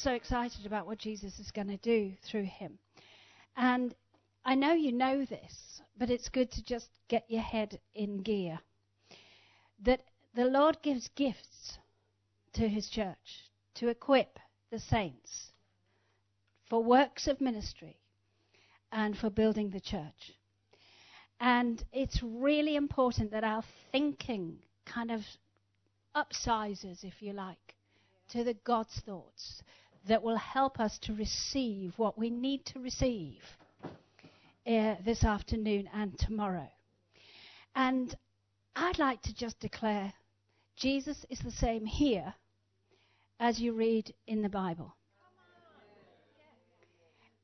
so excited about what Jesus is going to do through him. And I know you know this, but it's good to just get your head in gear. That the Lord gives gifts to his church to equip the saints for works of ministry and for building the church. And it's really important that our thinking kind of upsizes, if you like, to the God's thoughts that will help us to receive what we need to receive uh, this afternoon and tomorrow. And I'd like to just declare Jesus is the same here as you read in the Bible.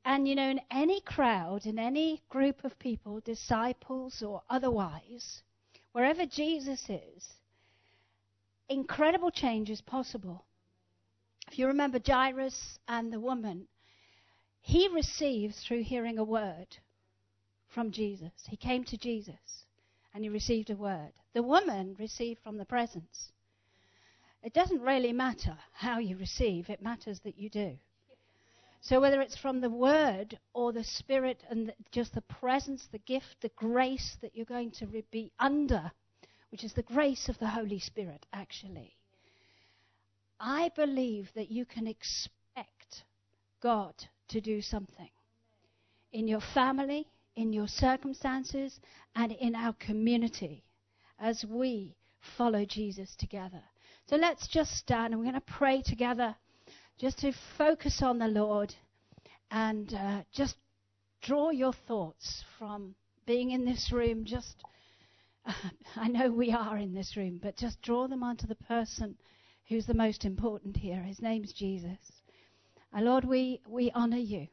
And you know, in any crowd, in any group of people, disciples or otherwise, wherever Jesus is, incredible change is possible. If you remember Jairus and the woman, he received through hearing a word from Jesus. He came to Jesus and he received a word. The woman received from the presence. It doesn't really matter how you receive, it matters that you do. So, whether it's from the Word or the Spirit and the, just the presence, the gift, the grace that you're going to be under, which is the grace of the Holy Spirit, actually, I believe that you can expect God to do something in your family, in your circumstances, and in our community as we follow Jesus together. So let's just stand and we're going to pray together just to focus on the Lord and uh, just draw your thoughts from being in this room. Just, uh, I know we are in this room, but just draw them onto the person who's the most important here. His name's Jesus. And Lord, we, we honor you.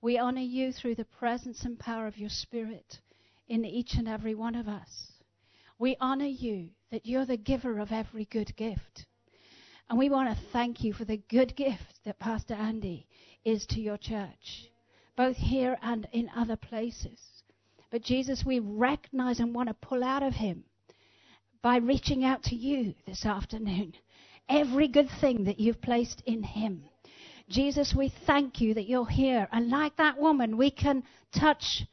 We honor you through the presence and power of your Spirit in each and every one of us. We honor you that you're the giver of every good gift. And we want to thank you for the good gift that Pastor Andy is to your church, both here and in other places. But Jesus, we recognize and want to pull out of him by reaching out to you this afternoon every good thing that you've placed in him. Jesus, we thank you that you're here. And like that woman, we can touch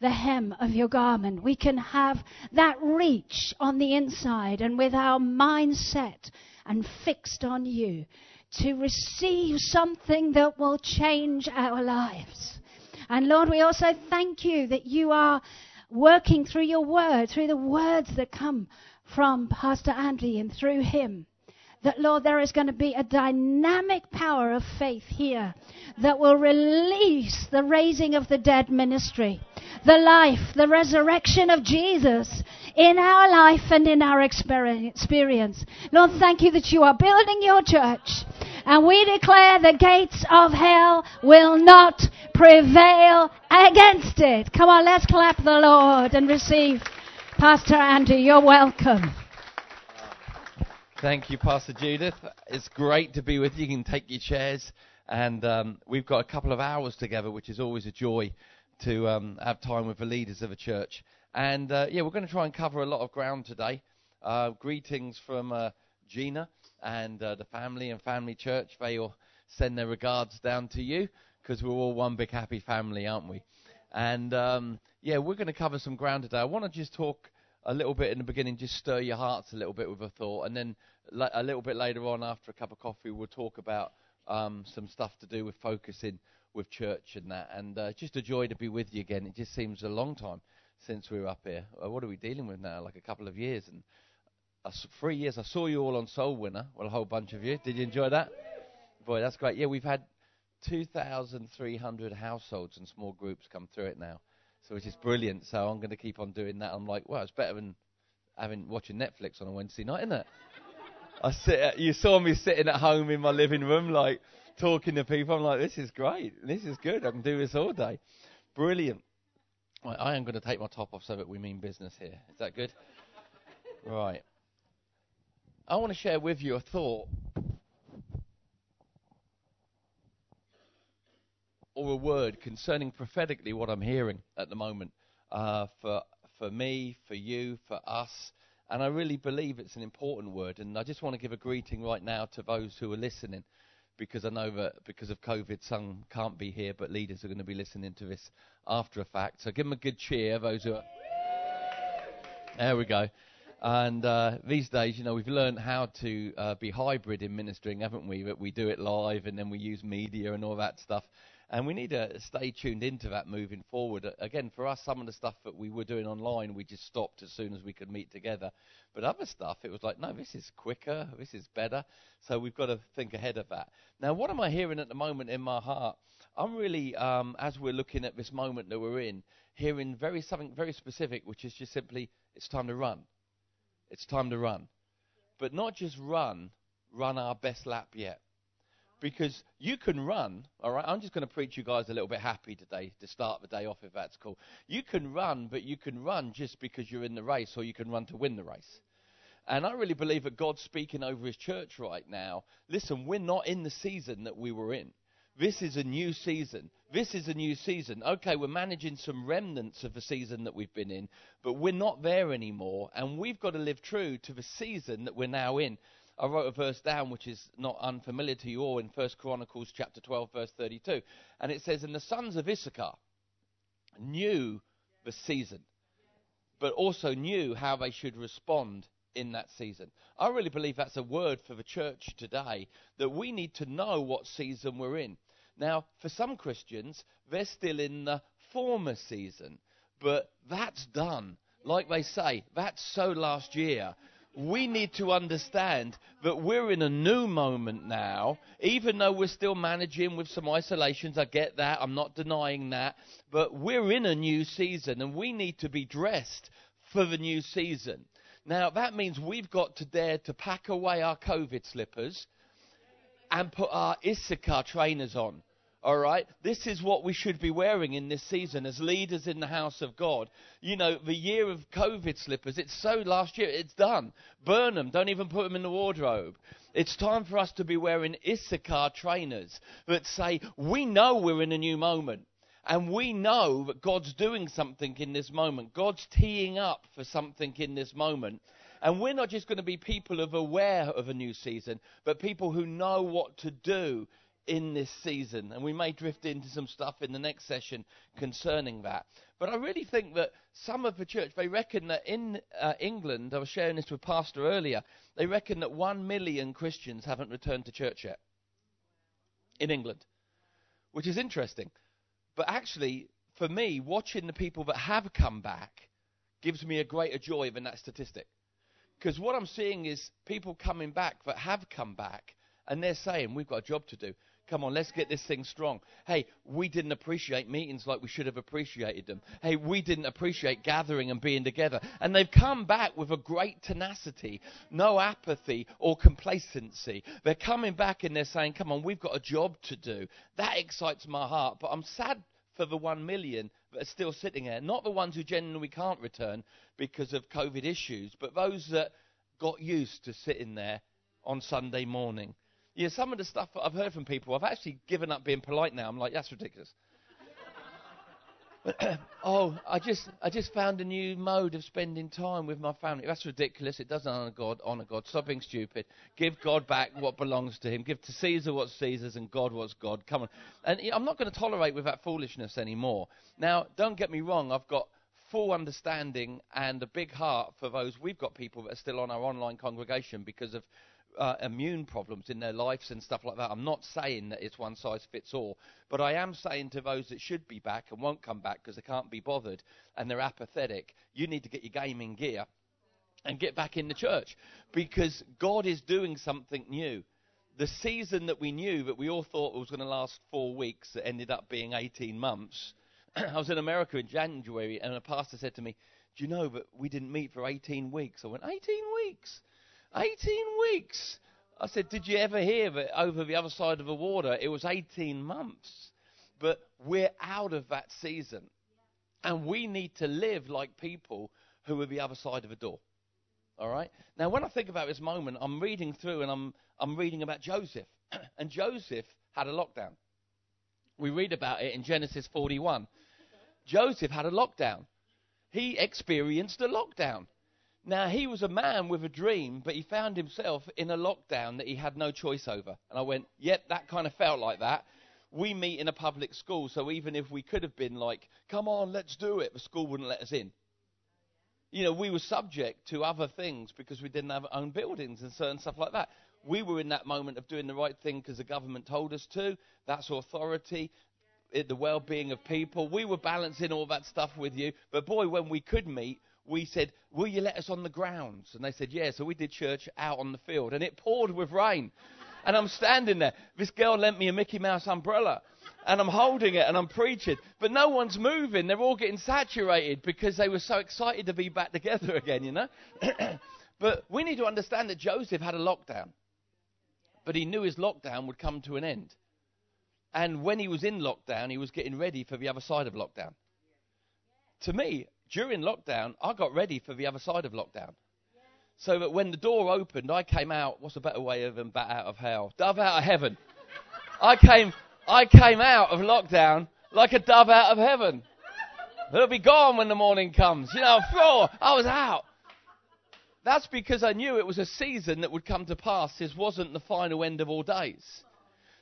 the hem of your garment. We can have that reach on the inside and with our mindset and fixed on you to receive something that will change our lives. And Lord, we also thank you that you are working through your word, through the words that come from Pastor Andy and through him. That, Lord, there is going to be a dynamic power of faith here that will release the raising of the dead ministry, the life, the resurrection of Jesus in our life and in our experience. Lord, thank you that you are building your church. And we declare the gates of hell will not prevail against it. Come on, let's clap the Lord and receive Pastor Andy. You're welcome. Thank you, Pastor Judith. It's great to be with you. You can take your chairs, and um, we've got a couple of hours together, which is always a joy to um, have time with the leaders of a church. And uh, yeah, we're going to try and cover a lot of ground today. Uh, greetings from uh, Gina and uh, the family and family church. They all send their regards down to you because we're all one big happy family, aren't we? And um, yeah, we're going to cover some ground today. I want to just talk a little bit in the beginning, just stir your hearts a little bit with a thought, and then a little bit later on, after a cup of coffee, we'll talk about um, some stuff to do with focusing with church and that. And uh, just a joy to be with you again. It just seems a long time since we were up here. Uh, what are we dealing with now? Like a couple of years and uh, three years. I saw you all on Soul Winner. Well, a whole bunch of you. Did you enjoy that? Boy, that's great. Yeah, we've had 2,300 households and small groups come through it now, so which is brilliant. So I'm going to keep on doing that. I'm like, well, it's better than having watching Netflix on a Wednesday night, isn't it? I sit. you saw me sitting at home in my living room, like talking to people. I'm like, this is great. This is good. I can do this all day. Brilliant. Right, I am going to take my top off so that we mean business here. Is that good? right. I want to share with you a thought or a word concerning prophetically what I'm hearing at the moment uh, for for me, for you, for us, and I really believe it's an important word. And I just want to give a greeting right now to those who are listening because I know that because of COVID, some can't be here, but leaders are going to be listening to this after a fact. So give them a good cheer, those who are. There we go. And uh, these days, you know, we've learned how to uh, be hybrid in ministering, haven't we? That we do it live and then we use media and all that stuff. And we need to stay tuned into that moving forward. Again, for us, some of the stuff that we were doing online, we just stopped as soon as we could meet together. But other stuff, it was like, no, this is quicker, this is better. So we've got to think ahead of that. Now, what am I hearing at the moment in my heart? I'm really, um, as we're looking at this moment that we're in, hearing very something very specific, which is just simply, it's time to run. It's time to run. But not just run, run our best lap yet because you can run, all right? I'm just going to preach you guys a little bit happy today to start the day off, if that's cool. You can run, but you can run just because you're in the race, or you can run to win the race. And I really believe that God's speaking over his church right now. Listen, we're not in the season that we were in. This is a new season. This is a new season. Okay, we're managing some remnants of the season that we've been in, but we're not there anymore, and we've got to live true to the season that we're now in. I wrote a verse down which is not unfamiliar to you all in First Chronicles chapter 12 verse 32. And it says, And the sons of Issachar knew the season, but also knew how they should respond in that season. I really believe that's a word for the church today, that we need to know what season we're in. Now, for some Christians, they're still in the former season, but that's done. Like they say, that's so last year we need to understand that we're in a new moment now, even though we're still managing with some isolations. I get that. I'm not denying that. But we're in a new season and we need to be dressed for the new season. Now, that means we've got to dare to pack away our COVID slippers and put our Issachar trainers on. All right? This is what we should be wearing in this season as leaders in the house of God. You know, the year of COVID slippers, it's so last year, it's done. Burn them. Don't even put them in the wardrobe. It's time for us to be wearing Issachar trainers that say, we know we're in a new moment. And we know that God's doing something in this moment. God's teeing up for something in this moment. And we're not just going to be people are aware of a new season, but people who know what to do in this season. And we may drift into some stuff in the next session concerning that. But I really think that some of the church, they reckon that in uh, England, I was sharing this with Pastor earlier, they reckon that one million Christians haven't returned to church yet in England, which is interesting. But actually, for me, watching the people that have come back gives me a greater joy than that statistic. Because what I'm seeing is people coming back that have come back, and they're saying, We've got a job to do. Come on, let's get this thing strong. Hey, we didn't appreciate meetings like we should have appreciated them. Hey, we didn't appreciate gathering and being together. And they've come back with a great tenacity, no apathy or complacency. They're coming back and they're saying, come on, we've got a job to do. That excites my heart. But I'm sad for the one million that are still sitting there. Not the ones who genuinely can't return because of COVID issues, but those that got used to sitting there on Sunday morning yeah, some of the stuff I've heard from people, I've actually given up being polite now. I'm like, that's ridiculous. oh, I just I just found a new mode of spending time with my family. That's ridiculous. It doesn't honor God. Honor God. Stop being stupid. Give God back what belongs to Him. Give to Caesar what's Caesar's and God what's God. Come on. And I'm not going to tolerate with that foolishness anymore. Now, don't get me wrong. I've got full understanding and a big heart for those. We've got people that are still on our online congregation because of uh, immune problems in their lives and stuff like that. I'm not saying that it's one size fits all, but I am saying to those that should be back and won't come back because they can't be bothered and they're apathetic, you need to get your gaming gear and get back in the church because God is doing something new. The season that we knew that we all thought was going to last four weeks that ended up being 18 months. I was in America in January and a pastor said to me, Do you know that we didn't meet for 18 weeks? I went, 18 weeks? 18 weeks. I said, Did you ever hear that over the other side of the water it was 18 months? But we're out of that season. And we need to live like people who are the other side of the door. All right? Now, when I think about this moment, I'm reading through and I'm, I'm reading about Joseph. and Joseph had a lockdown. We read about it in Genesis 41. Joseph had a lockdown. He experienced a lockdown. Now, he was a man with a dream, but he found himself in a lockdown that he had no choice over. And I went, yep, that kind of felt like that. We meet in a public school, so even if we could have been like, come on, let's do it, the school wouldn't let us in. You know, we were subject to other things because we didn't have our own buildings and certain stuff like that. We were in that moment of doing the right thing because the government told us to. That's authority, it, the well being of people. We were balancing all that stuff with you. But boy, when we could meet, we said, Will you let us on the grounds? And they said, Yeah. So we did church out on the field. And it poured with rain. And I'm standing there. This girl lent me a Mickey Mouse umbrella. And I'm holding it and I'm preaching. But no one's moving. They're all getting saturated because they were so excited to be back together again, you know? but we need to understand that Joseph had a lockdown. But he knew his lockdown would come to an end. And when he was in lockdown, he was getting ready for the other side of lockdown. To me, during lockdown, I got ready for the other side of lockdown. So that when the door opened, I came out. What's a better way of than bat out of hell? Dove out of heaven. I came, I came out of lockdown like a dove out of heaven. It'll be gone when the morning comes. You know, Floor, I was out. That's because I knew it was a season that would come to pass. This wasn't the final end of all days.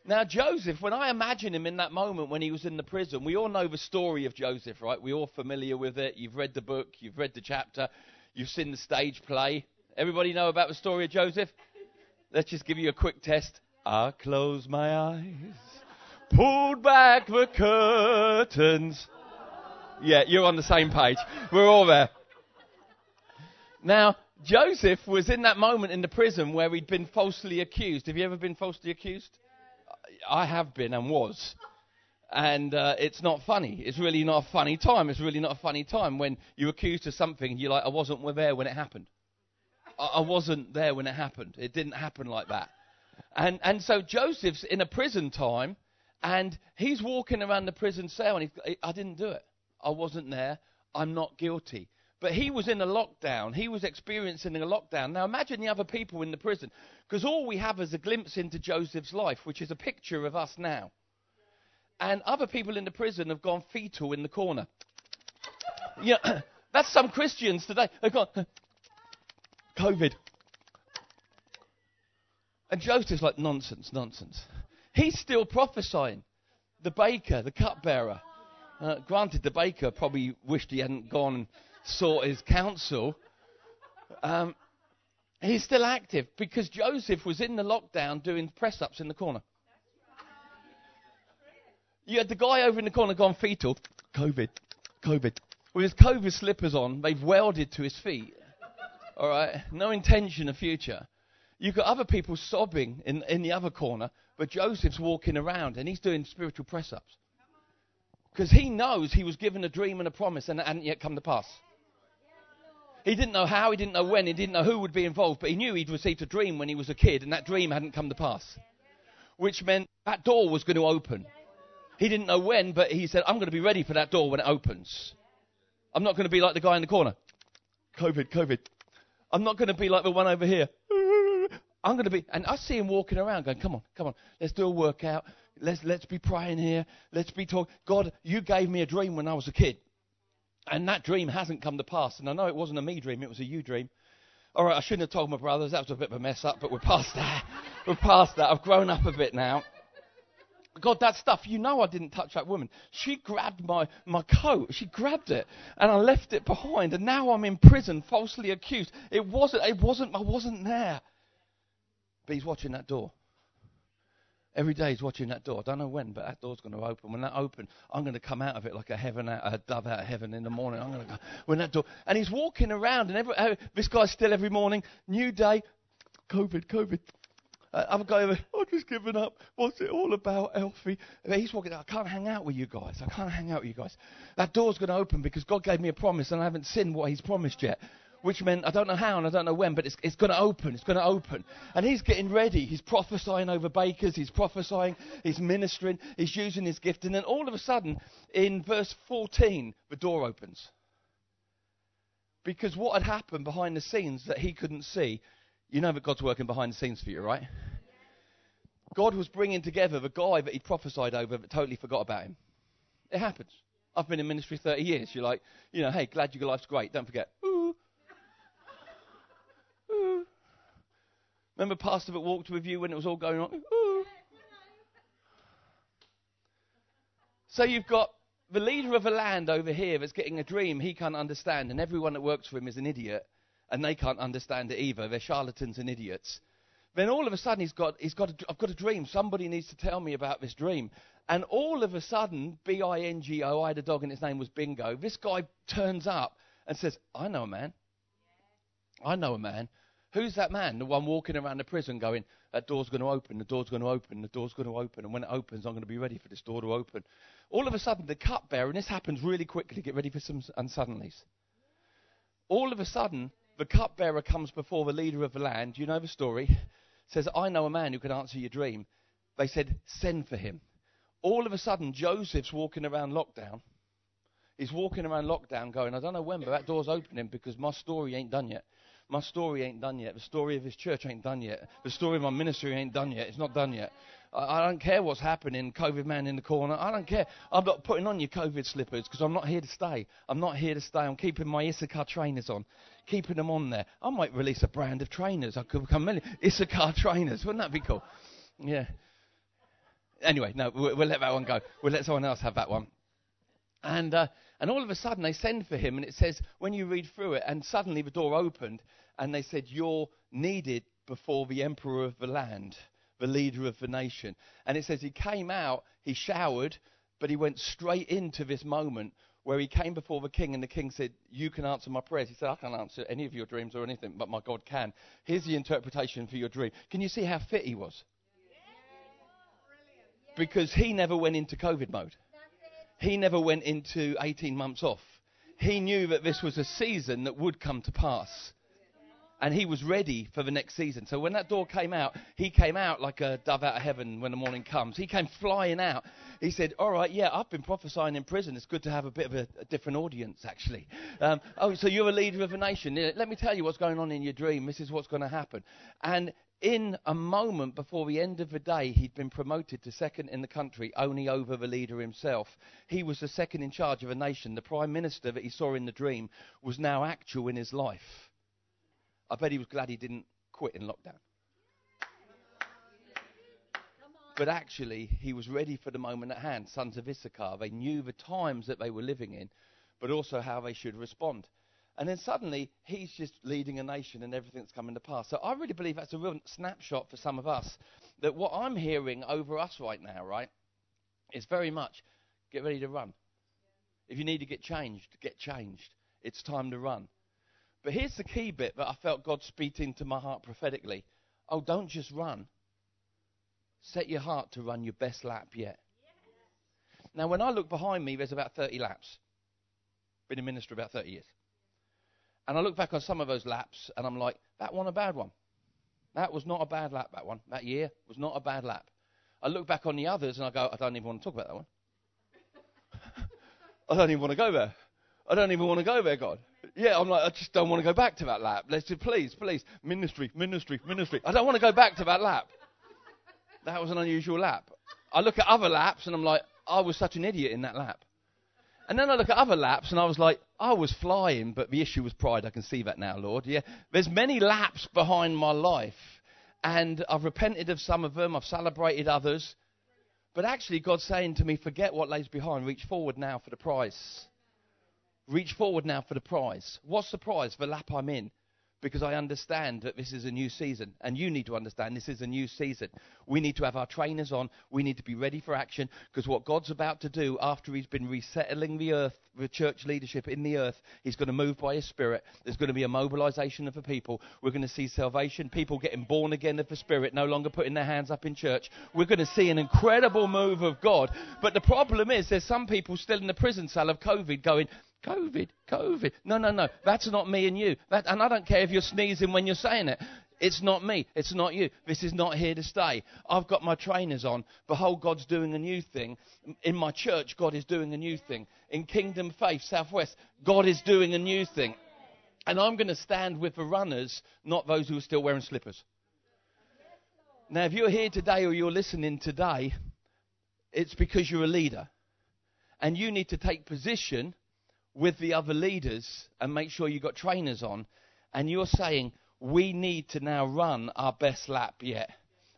Now, Joseph, when I imagine him in that moment when he was in the prison, we all know the story of Joseph, right? We're all familiar with it. You've read the book, you've read the chapter, you've seen the stage play. Everybody know about the story of Joseph? Let's just give you a quick test. I close my eyes, pulled back the curtains. Yeah, you're on the same page. We're all there. Now, Joseph was in that moment in the prison where he'd been falsely accused. Have you ever been falsely accused? I have been and was. And uh, it's not funny. It's really not a funny time. It's really not a funny time when you're accused of something and you're like, I wasn't there when it happened. I, I wasn't there when it happened. It didn't happen like that. And, and so Joseph's in a prison time and he's walking around the prison cell and he's, I didn't do it. I wasn't there. I'm not guilty. But he was in a lockdown. He was experiencing a lockdown. Now imagine the other people in the prison. Because all we have is a glimpse into Joseph's life, which is a picture of us now. And other people in the prison have gone fetal in the corner. Yeah, that's some Christians today. They've gone, COVID. And Joseph's like, nonsense, nonsense. He's still prophesying. The baker, the cupbearer. Uh, granted, the baker probably wished he hadn't gone and sought his counsel. Um, he's still active because Joseph was in the lockdown doing press ups in the corner. You had the guy over in the corner gone fetal. COVID, COVID. With his COVID slippers on, they've welded to his feet. All right, no intention of future. You've got other people sobbing in, in the other corner, but Joseph's walking around and he's doing spiritual press ups. Because he knows he was given a dream and a promise and it hadn't yet come to pass. He didn't know how, he didn't know when, he didn't know who would be involved, but he knew he'd received a dream when he was a kid, and that dream hadn't come to pass. Which meant that door was going to open. He didn't know when, but he said, I'm going to be ready for that door when it opens. I'm not going to be like the guy in the corner. COVID, COVID. I'm not going to be like the one over here. I'm going to be, and I see him walking around going, come on, come on, let's do a workout. Let's, let's be praying here. Let's be talking. God, you gave me a dream when I was a kid. And that dream hasn't come to pass. And I know it wasn't a me dream, it was a you dream. All right, I shouldn't have told my brothers. That was a bit of a mess up, but we're past that. we're past that. I've grown up a bit now. God, that stuff, you know I didn't touch that woman. She grabbed my, my coat. She grabbed it and I left it behind and now I'm in prison falsely accused. It wasn't, it wasn't, I wasn't there. But he's watching that door. Every day he's watching that door. I don't know when, but that door's going to open. When that opens, I'm going to come out of it like a heaven, out, a dove out of heaven in the morning. I'm going to go when that door, and he's walking around, and every, uh, this guy's still every morning. New day, COVID, COVID. Uh, other guy, I've just given up. What's it all about, Alfie? He's walking. I can't hang out with you guys. I can't hang out with you guys. That door's going to open because God gave me a promise, and I haven't seen what He's promised yet which meant I don't know how and I don't know when, but it's, it's going to open. It's going to open. And he's getting ready. He's prophesying over bakers. He's prophesying. He's ministering. He's using his gift. And then all of a sudden, in verse 14, the door opens. Because what had happened behind the scenes that he couldn't see, you know that God's working behind the scenes for you, right? God was bringing together the guy that he prophesied over but totally forgot about him. It happens. I've been in ministry 30 years. You're like, you know, hey, glad your life's great. Don't forget. Ooh, Remember Pastor that walked with you when it was all going on? So you've got the leader of a land over here that's getting a dream he can't understand, and everyone that works for him is an idiot, and they can't understand it either. They're charlatans and idiots. Then all of a sudden he's got, he's got a, I've got a dream. Somebody needs to tell me about this dream. And all of a sudden, B-I-N-G-O, I had a dog and his name was Bingo. This guy turns up and says, I know a man. I know a man. Who's that man? The one walking around the prison going, that door's going to open, the door's going to open, the door's going to open, and when it opens, I'm going to be ready for this door to open. All of a sudden, the cupbearer, and this happens really quickly, get ready for some unsuddenlies. All of a sudden, the cupbearer comes before the leader of the land. You know the story. Says, I know a man who can answer your dream. They said, send for him. All of a sudden, Joseph's walking around lockdown. He's walking around lockdown going, I don't know when, but that door's opening because my story ain't done yet. My story ain't done yet. The story of his church ain't done yet. The story of my ministry ain't done yet. It's not done yet. I, I don't care what's happening, COVID man in the corner. I don't care. I'm not putting on your COVID slippers because I'm not here to stay. I'm not here to stay. I'm keeping my Issachar trainers on, keeping them on there. I might release a brand of trainers. I could become million Issachar trainers. Wouldn't that be cool? Yeah. Anyway, no, we'll, we'll let that one go. We'll let someone else have that one. And, uh, and all of a sudden they send for him, and it says, when you read through it, and suddenly the door opened, and they said, You're needed before the emperor of the land, the leader of the nation. And it says he came out, he showered, but he went straight into this moment where he came before the king, and the king said, You can answer my prayers. He said, I can't answer any of your dreams or anything, but my God can. Here's the interpretation for your dream. Can you see how fit he was? Because he never went into COVID mode. He never went into 18 months off. He knew that this was a season that would come to pass and he was ready for the next season. So when that door came out, he came out like a dove out of heaven when the morning comes. He came flying out. He said, All right, yeah, I've been prophesying in prison. It's good to have a bit of a, a different audience, actually. Um, oh, so you're a leader of a nation. Let me tell you what's going on in your dream. This is what's going to happen. And in a moment before the end of the day, he'd been promoted to second in the country, only over the leader himself. He was the second in charge of a nation. The prime minister that he saw in the dream was now actual in his life. I bet he was glad he didn't quit in lockdown. But actually, he was ready for the moment at hand. Sons of Issachar, they knew the times that they were living in, but also how they should respond. And then suddenly, he's just leading a nation and everything's coming to pass. So I really believe that's a real snapshot for some of us. That what I'm hearing over us right now, right, is very much get ready to run. If you need to get changed, get changed. It's time to run. But here's the key bit that I felt God speak into my heart prophetically. Oh, don't just run. Set your heart to run your best lap yet. Now, when I look behind me, there's about 30 laps. Been in ministry about 30 years. And I look back on some of those laps, and I'm like, that one a bad one. That was not a bad lap, that one. That year was not a bad lap. I look back on the others, and I go, I don't even want to talk about that one. I don't even want to go there. I don't even want to go there, God. Yeah, I'm like, I just don't want to go back to that lap. Let's do, please, please, ministry, ministry, ministry. I don't want to go back to that lap. That was an unusual lap. I look at other laps and I'm like, I was such an idiot in that lap. And then I look at other laps and I was like, I was flying, but the issue was pride. I can see that now, Lord. Yeah, there's many laps behind my life, and I've repented of some of them. I've celebrated others, but actually, God's saying to me, forget what lays behind. Reach forward now for the prize. Reach forward now for the prize. What's the prize? The lap I'm in because I understand that this is a new season. And you need to understand this is a new season. We need to have our trainers on. We need to be ready for action because what God's about to do after He's been resettling the earth, the church leadership in the earth, He's going to move by His Spirit. There's going to be a mobilization of the people. We're going to see salvation, people getting born again of the Spirit, no longer putting their hands up in church. We're going to see an incredible move of God. But the problem is, there's some people still in the prison cell of COVID going, COVID, COVID. No, no, no. That's not me and you. That, and I don't care if you're sneezing when you're saying it. It's not me. It's not you. This is not here to stay. I've got my trainers on. Behold, God's doing a new thing. In my church, God is doing a new thing. In Kingdom Faith Southwest, God is doing a new thing. And I'm going to stand with the runners, not those who are still wearing slippers. Now, if you're here today or you're listening today, it's because you're a leader. And you need to take position with the other leaders and make sure you've got trainers on, and you're saying, we need to now run our best lap yet.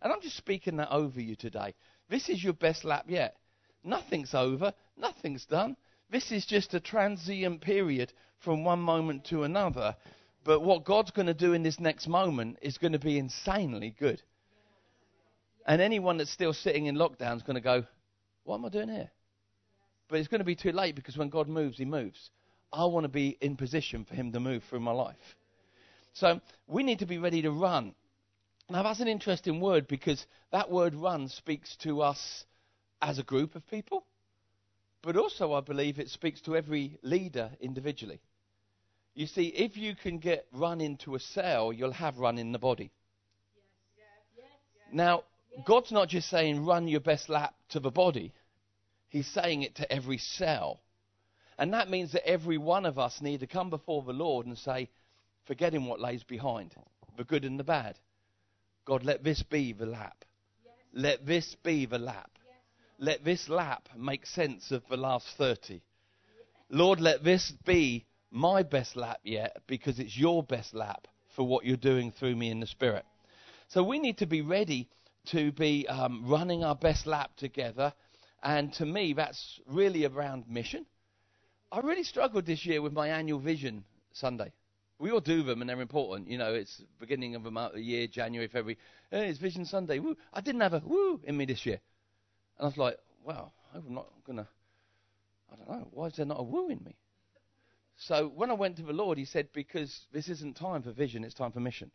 And I'm just speaking that over you today. This is your best lap yet. Nothing's over, nothing's done. This is just a transient period from one moment to another. But what God's going to do in this next moment is going to be insanely good. And anyone that's still sitting in lockdown is going to go, What am I doing here? But it's going to be too late because when God moves, He moves. I want to be in position for Him to move through my life. So we need to be ready to run. Now, that's an interesting word because that word run speaks to us as a group of people, but also I believe it speaks to every leader individually. You see, if you can get run into a cell, you'll have run in the body. Now, God's not just saying run your best lap to the body, He's saying it to every cell. And that means that every one of us need to come before the Lord and say, forgetting what lays behind, the good and the bad. God, let this be the lap. Yes. Let this be the lap. Yes. Let this lap make sense of the last 30. Lord, let this be my best lap yet because it's your best lap for what you're doing through me in the Spirit. So we need to be ready to be um, running our best lap together. And to me, that's really around mission. I really struggled this year with my annual vision Sunday. We all do them and they're important. You know, it's beginning of the year, January, February. Hey, it's Vision Sunday. Woo. I didn't have a woo in me this year. And I was like, well, I'm not going to, I don't know, why is there not a woo in me? So when I went to the Lord, He said, because this isn't time for vision, it's time for mission.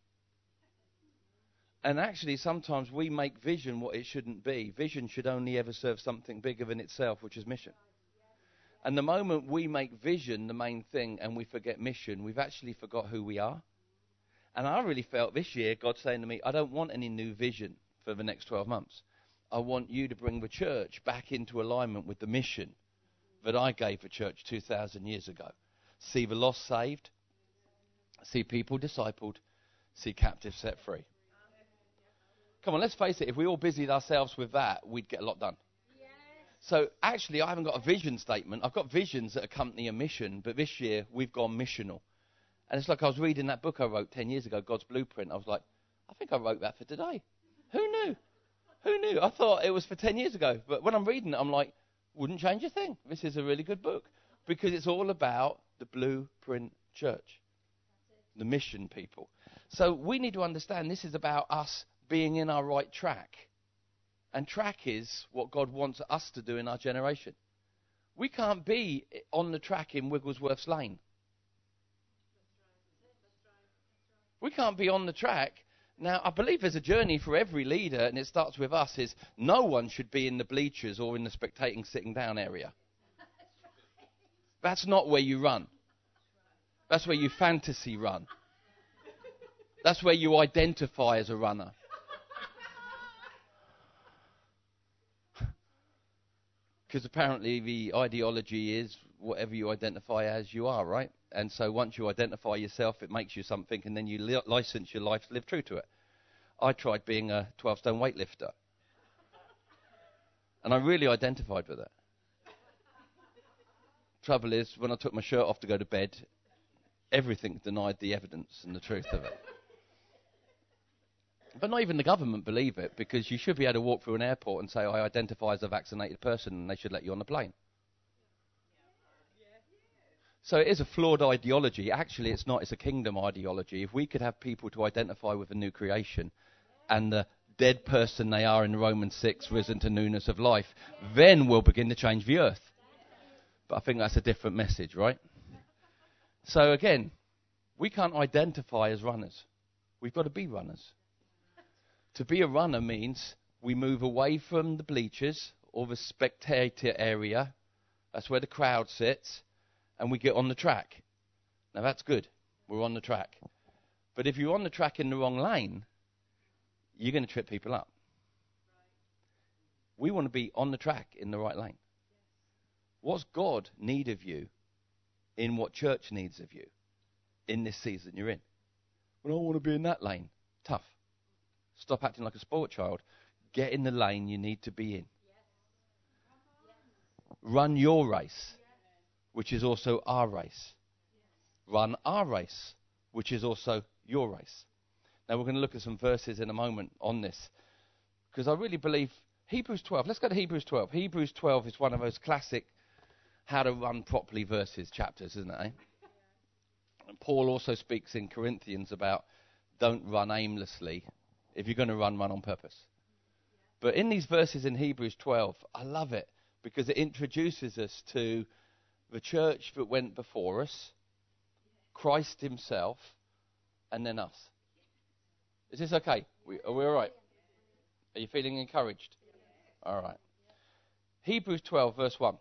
And actually, sometimes we make vision what it shouldn't be. Vision should only ever serve something bigger than itself, which is mission. And the moment we make vision the main thing and we forget mission, we've actually forgot who we are. And I really felt this year God saying to me, I don't want any new vision for the next 12 months. I want you to bring the church back into alignment with the mission that I gave the church 2,000 years ago. See the lost saved, see people discipled, see captives set free. Come on, let's face it, if we all busied ourselves with that, we'd get a lot done. So actually, I haven't got a vision statement. I've got visions that accompany a mission, but this year we've gone missional. And it's like I was reading that book I wrote 10 years ago, God's Blueprint. I was like, I think I wrote that for today. Who knew? Who knew? I thought it was for 10 years ago. But when I'm reading it, I'm like, wouldn't change a thing. This is a really good book because it's all about the Blueprint Church, the mission people. So we need to understand this is about us being in our right track. And track is what God wants us to do in our generation. We can't be on the track in Wigglesworth's Lane. We can't be on the track. Now, I believe there's a journey for every leader, and it starts with us, is no one should be in the bleachers or in the spectating sitting down area. That's not where you run. That's where you fantasy run. That's where you identify as a runner. Because apparently the ideology is whatever you identify as you are, right? And so once you identify yourself, it makes you something, and then you li- license your life to live true to it. I tried being a 12 stone weightlifter. And I really identified with it. Trouble is, when I took my shirt off to go to bed, everything denied the evidence and the truth of it. But not even the government believe it because you should be able to walk through an airport and say, I identify as a vaccinated person, and they should let you on the plane. So it is a flawed ideology. Actually, it's not. It's a kingdom ideology. If we could have people to identify with a new creation and the dead person they are in Romans 6 risen to newness of life, then we'll begin to change the earth. But I think that's a different message, right? So again, we can't identify as runners. We've got to be runners. To be a runner means we move away from the bleachers or the spectator area. That's where the crowd sits. And we get on the track. Now that's good. We're on the track. But if you're on the track in the wrong lane, you're going to trip people up. We want to be on the track in the right lane. What's God need of you in what church needs of you in this season you're in? Well, I don't want to be in that lane. Tough. Stop acting like a sport child. Get in the lane you need to be in. Run your race, which is also our race. Run our race, which is also your race. Now, we're going to look at some verses in a moment on this because I really believe Hebrews 12. Let's go to Hebrews 12. Hebrews 12 is one of those classic how to run properly verses chapters, isn't it? Eh? And Paul also speaks in Corinthians about don't run aimlessly. If you're going to run, run on purpose. But in these verses in Hebrews 12, I love it because it introduces us to the church that went before us, Christ Himself, and then us. Is this okay? Are we all right? Are you feeling encouraged? All right. Hebrews 12, verse 1.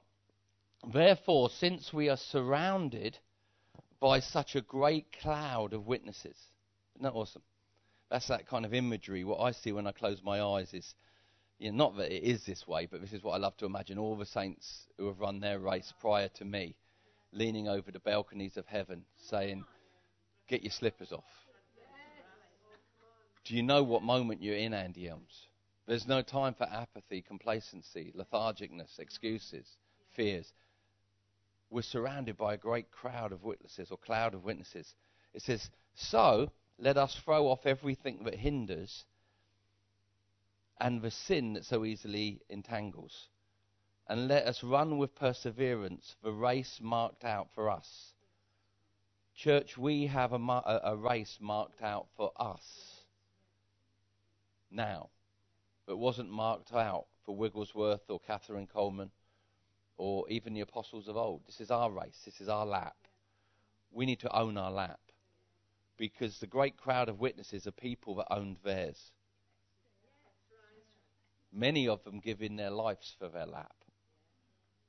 Therefore, since we are surrounded by such a great cloud of witnesses, isn't that awesome? That's that kind of imagery. What I see when I close my eyes is, you know, not that it is this way, but this is what I love to imagine. All the saints who have run their race prior to me, leaning over the balconies of heaven, saying, "Get your slippers off." Do you know what moment you're in, Andy Elms? There's no time for apathy, complacency, lethargicness, excuses, fears. We're surrounded by a great crowd of witnesses or cloud of witnesses. It says, So let us throw off everything that hinders and the sin that so easily entangles. And let us run with perseverance the race marked out for us. Church, we have a, a, race marked out for us now but wasn't marked out for Wigglesworth or Kathryn Kuhlman or even the apostles of old. This is our race, this is our lap. We need to own our lap because the great crowd of witnesses are people that owned theirs. Many of them giving their lives for their lap.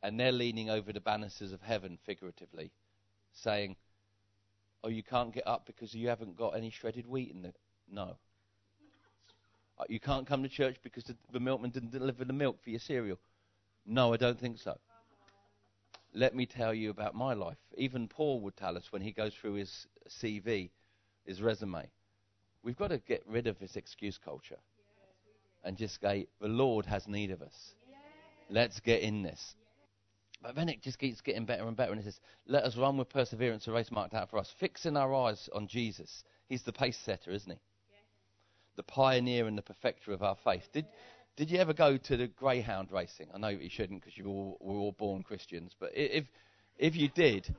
And they're leaning over the banisters of heaven, figuratively, saying, Oh, you can't get up because you haven't got any shredded wheat in the. No. Uh, you can't come to church because the, the milkman didn't deliver the milk for your cereal. No, I don't think so. Let me tell you about my life. Even Paul would tell us when he goes through his CV, his resume. We've got to get rid of this excuse culture and just say, the Lord has need of us. Let's get in this. But then it just keeps getting better and better. And it says, let us run with perseverance a race marked out for us, fixing our eyes on Jesus. He's the pace setter, isn't he? the pioneer and the perfecter of our faith. Did, did you ever go to the greyhound racing? I know you shouldn't because you all, were all born Christians, but if, if you did,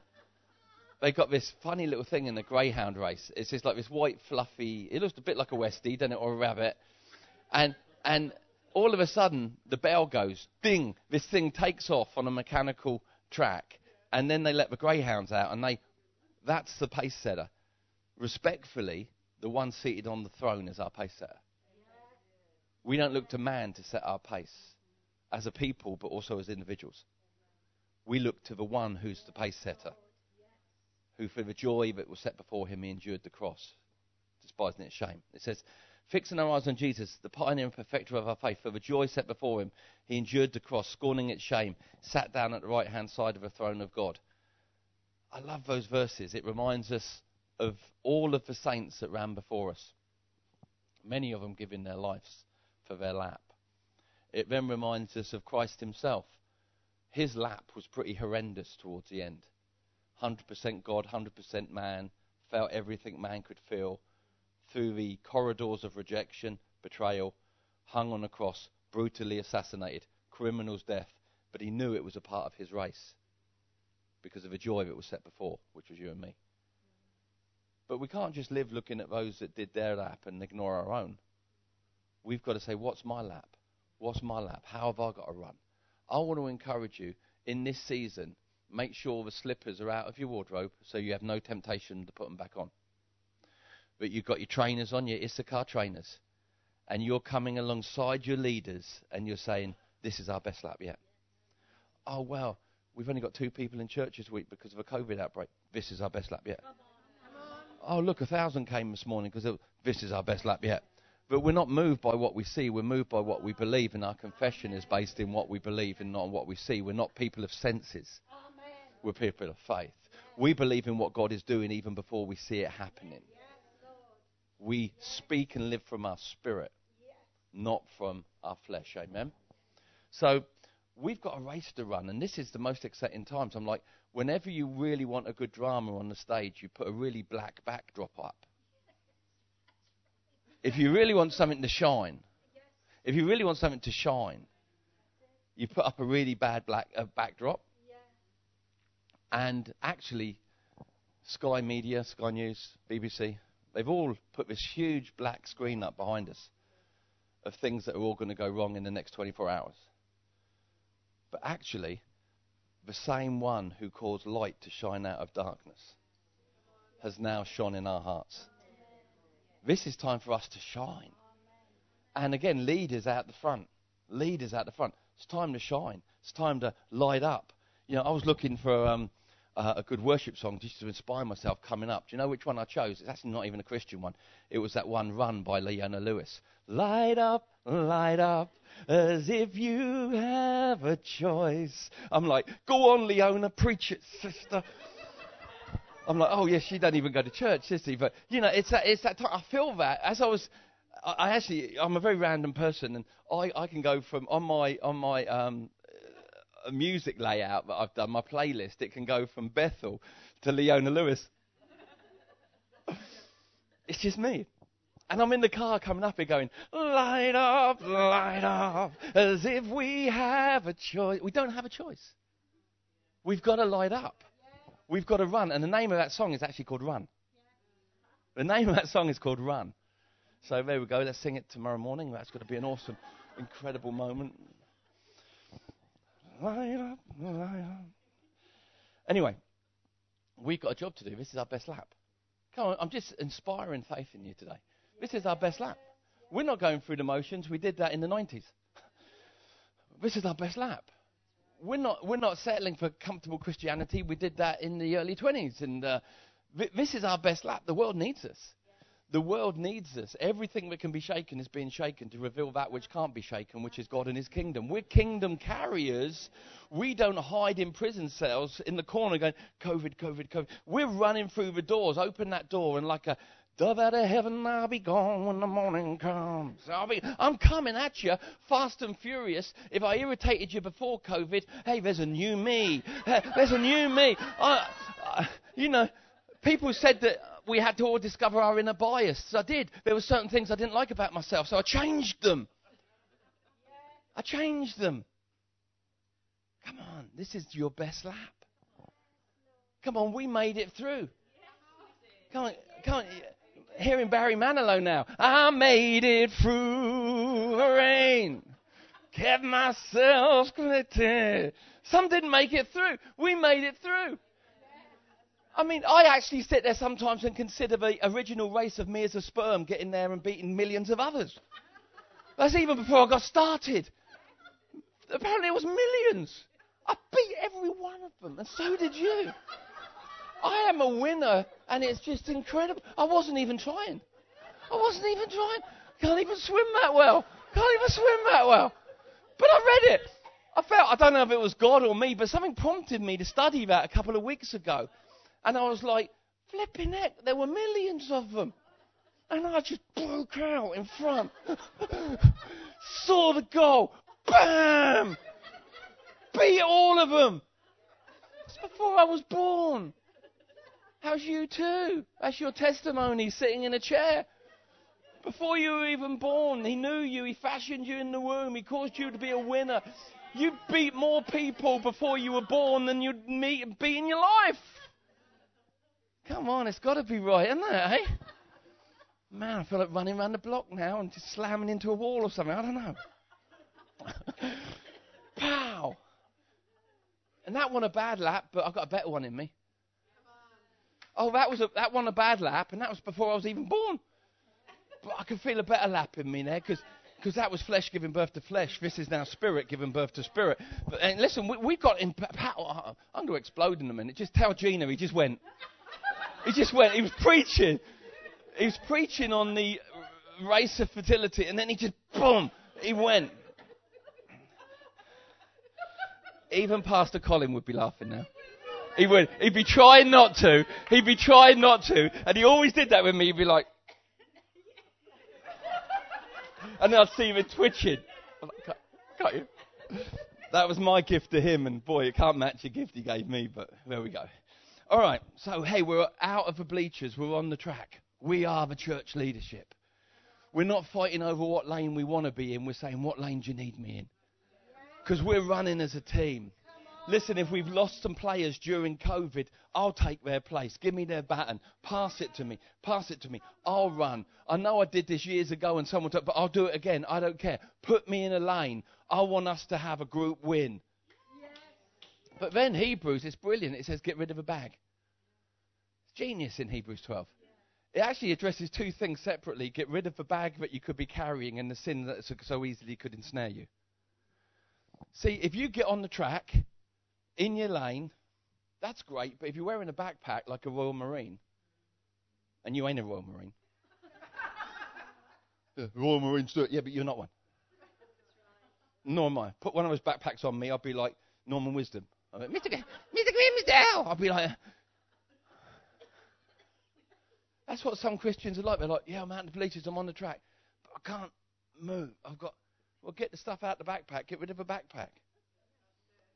they got this funny little thing in the greyhound race. It's just like this white, fluffy, it looks a bit like a Westie, doesn't it, or a rabbit. And, and all of a sudden, the bell goes, ding, this thing takes off on a mechanical track, and then they let the greyhounds out, and they, that's the pace setter. Respectfully, the one seated on the throne is our pace setter. We don't look to man to set our pace as a people, but also as individuals. We look to the one who's the pace setter, who for the joy that was set before him, he endured the cross, despising its shame. It says, Fixing our eyes on Jesus, the pioneer and perfecter of our faith, for the joy set before him, he endured the cross, scorning its shame, sat down at the right hand side of the throne of God. I love those verses. It reminds us of all of the saints that ran before us, many of them giving their lives for their lap. It then reminds us of Christ himself. His lap was pretty horrendous towards the end. 100% God, 100% man, felt everything man could feel through the corridors of rejection, betrayal, hung on a cross, brutally assassinated, criminal's death, but he knew it was a part of his race because of the joy that was set before, which was you and me. But we can't just live looking at those that did their lap and ignore our own. We've got to say, what's my lap? What's my lap? How have I got to run? I want to encourage you in this season, make sure the slippers are out of your wardrobe so you have no temptation to put them back on. But you've got your trainers on, your Issachar trainers, and you're coming alongside your leaders and you're saying, This is our best lap yet. Oh, well, we've only got two people in church this week because of a COVID outbreak. This is our best lap yet oh, look, a thousand came this morning because this is our best lap yet. But we're not moved by what we see. We're moved by what we believe, and our confession is based in what we believe and not on what we see. We're not people of senses. We're people of faith. We believe in what God is doing even before we see it happening. we speak and live from our spirit, not from our flesh. Amen. So we've got a race to run, and this is the most exciting times. I'm like, whenever you really want a good drama on the stage, you put a really black backdrop up. If you really want something to shine, if you really want something to shine, you put up a really bad black uh, backdrop. And actually, Sky Media, Sky News, BBC, they've all put this huge black screen up behind us of things that are all going to go wrong in the next 24 hours. But actually, the same one who caused light to shine out of darkness has now shone in our hearts. This is time for us to shine. And again, leaders out the front. Leaders out the front. It's time to shine. It's time to light up. You know, I was looking for um, uh, a good worship song just to inspire myself coming up. Do you know which one I chose? It's actually not even a Christian one. It was that one, Run by Leona Lewis. Light up, light up, as if you have a choice. I'm like, go on, Leona, preach it, sister. I'm like, oh, yes, she doesn't even go to church, does she? But, you know, it's that, it's that. I feel that as I was, I, I actually, I'm a very random person, and I, I can go from, on my, on my um, uh, music layout that I've done, my playlist, it can go from Bethel to Leona Lewis. it's just me. And I'm in the car coming up here going, light up, light up, as if we have a choice. We don't have a choice. We've got to light up. We've got to run. And the name of that song is actually called Run. The name of that song is called Run. So there we go. Let's sing it tomorrow morning. That's going to be an awesome, incredible moment. Up, up. Anyway, we've got a job to do. This is our best lap. Come on, I'm just inspiring faith in you today. This is our best lap. We're not going through the motions. We did that in the 90s. This is our best lap. We're not, we're not settling for comfortable Christianity. We did that in the early 20s. And uh, th- this is our best lap. The world needs us. The world needs us. Everything that can be shaken is being shaken to reveal that which can't be shaken, which is God and His kingdom. We're kingdom carriers. We don't hide in prison cells in the corner going, COVID, COVID, COVID. We're running through the doors. Open that door, and like a, Dove out of heaven, I'll be gone when the morning comes. I'll be, I'm coming at you fast and furious. If I irritated you before COVID, hey, there's a new me. Hey, there's a new me. I, I, you know, people said that we had to all discover our inner bias. I did. There were certain things I didn't like about myself, so I changed them. I changed them. Come on, this is your best lap. Come on, we made it through. Come on, come on hearing Barry Manilow now. I made it through the rain. Kept myself connected. Some didn't make it through. We made it through. I mean, I actually sit there sometimes and consider the original race of me as a sperm getting there and beating millions of others. That's even before I got started. Apparently, it was millions. I beat every one of them, and so did you. I am a winner, and it's just incredible. I wasn't even trying. I wasn't even trying. Can't even swim that well. Can't even swim that well. But I read it. I felt, I don't know if it was God or me, but something prompted me to study that a couple of weeks ago. And I was like, flipping heck, there were millions of them. And I just broke out in front. Saw the goal. Bam! Beat all of them. It's before I was born. How's you too? That's your testimony sitting in a chair. Before you were even born, He knew you. He fashioned you in the womb. He caused you to be a winner. You beat more people before you were born than you'd meet, beat in your life. Come on, it's got to be right, isn't it, eh? Man, I feel like running around the block now and just slamming into a wall or something. I don't know. Pow! And that won a bad lap, but I've got a better one in me. Oh, that was a, that won a bad lap, and that was before I was even born. But I can feel a better lap in me there because because that was flesh giving birth to flesh. This is now spirit giving birth to spirit. But and listen, we, we got in. I'm going to explode in a minute. Just tell Gina. He just went. He just went. He was preaching. He was preaching on the race of fertility, and then he just boom. He went. Even Pastor Colin would be laughing now. He would. He'd be trying not to. He'd be trying not to. And he always did that with me. He'd be like, and then I'd see him twitching. Like, can't you? That was my gift to him, and boy, it can't match the gift he gave me, but there we go. All right, so hey, we're out of the bleachers, we're on the track. We are the church leadership. We're not fighting over what lane we want to be in. We're saying, what lane do you need me in? Because we're running as a team. Listen, if we've lost some players during COVID, I'll take their place. Give me their baton. Pass it to me. Pass it to me. I'll run. I know I did this years ago and someone took, but I'll do it again. I don't care. Put me in a lane. I want us to have a group win. But then Hebrews, it's brilliant. It says get rid of a bag. It's genius in Hebrews 12. It actually addresses two things separately. Get rid of the bag that you could be carrying and the sin that so easily could ensnare you. See, if you get on the track in your lane, that's great. But if you're wearing a backpack like a Royal Marine, and you ain't a Royal Marine, Royal Marines do it. Yeah, but you're not one. Nor am I. Put one of those backpacks on me, I'd be like Norman Wisdom. I'm like, Mr. G- Mr. Grimsdale. I'll be like. That's what some Christians are like. They're like, yeah, I'm out in the bleachers, I'm on the track, but I can't move. I've got, well, get the stuff out the backpack, get rid of a backpack.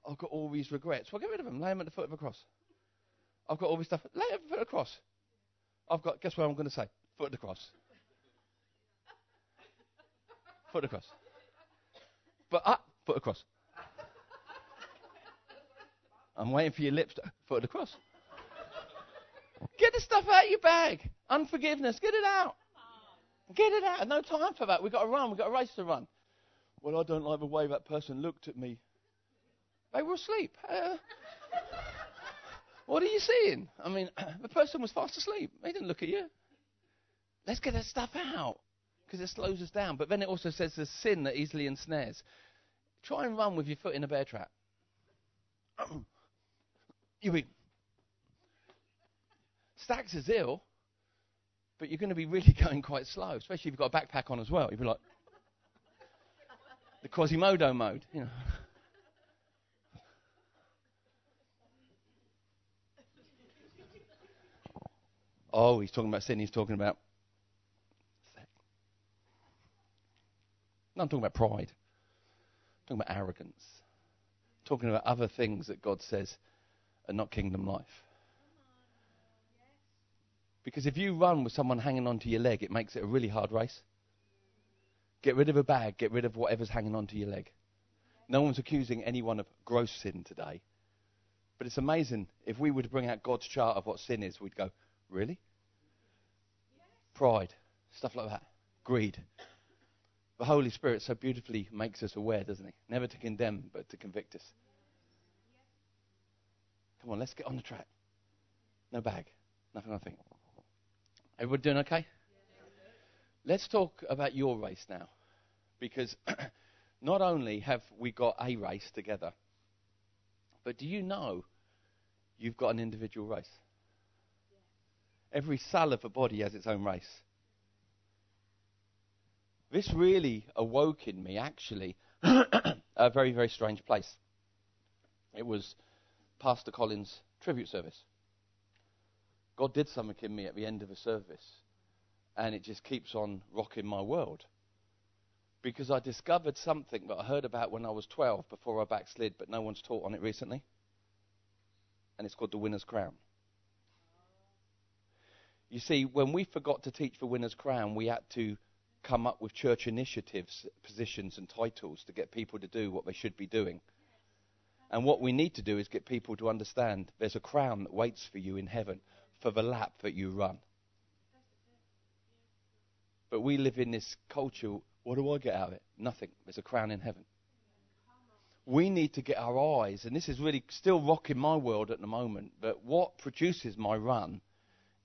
I've got all these regrets. Well, get rid of them. Lay them at the foot of the cross. I've got all this stuff. Lay it at the foot of the cross. I've got, guess what I'm going to say? Foot of the cross. foot of the cross. But up, foot of the cross. I'm waiting for your lips to, foot the cross. Get the stuff out of your bag. Unforgiveness, get it out. Get it out. No time for that. We've got to run. We've got a race to run. Well, I don't like the way that person looked at me they were asleep. Uh, what are you seeing? I mean, the person was fast asleep. They didn't look at you. Let's get that stuff out because it slows us down. But then it also says there's sin that easily ensnares. Try and run with your foot in a bear trap. you be stacks is ill, but you're going to be really going quite slow, especially if you've got a backpack on as well. You'd be like the Quasimodo mode, you know. Oh, he's talking about sin. He's talking about. No, I'm talking about pride. I'm talking about arrogance. I'm talking about other things that God says are not kingdom life. Because if you run with someone hanging onto your leg, it makes it a really hard race. Get rid of a bag, get rid of whatever's hanging onto your leg. No one's accusing anyone of gross sin today. But it's amazing if we were to bring out God's chart of what sin is, we'd go, Really? Pride, stuff like that. Greed. The Holy Spirit so beautifully makes us aware, doesn't he? Never to condemn, but to convict us. Come on, let's get on the track. No bag. Nothing, nothing. Everybody doing okay? Let's talk about your race now. Because not only have we got a race together, but do you know you've got an individual race? Every cell of a body has its own race. This really awoke in me, actually, a very, very strange place. It was Pastor Collins' tribute service. God did something in me at the end of a service, and it just keeps on rocking my world. Because I discovered something that I heard about when I was 12 before I backslid, but no one's taught on it recently. And it's called the winner's crown. You see, when we forgot to teach the winner's crown, we had to come up with church initiatives, positions, and titles to get people to do what they should be doing. And what we need to do is get people to understand there's a crown that waits for you in heaven for the lap that you run. But we live in this culture. What do I get out of it? Nothing. There's a crown in heaven. We need to get our eyes, and this is really still rocking my world at the moment, but what produces my run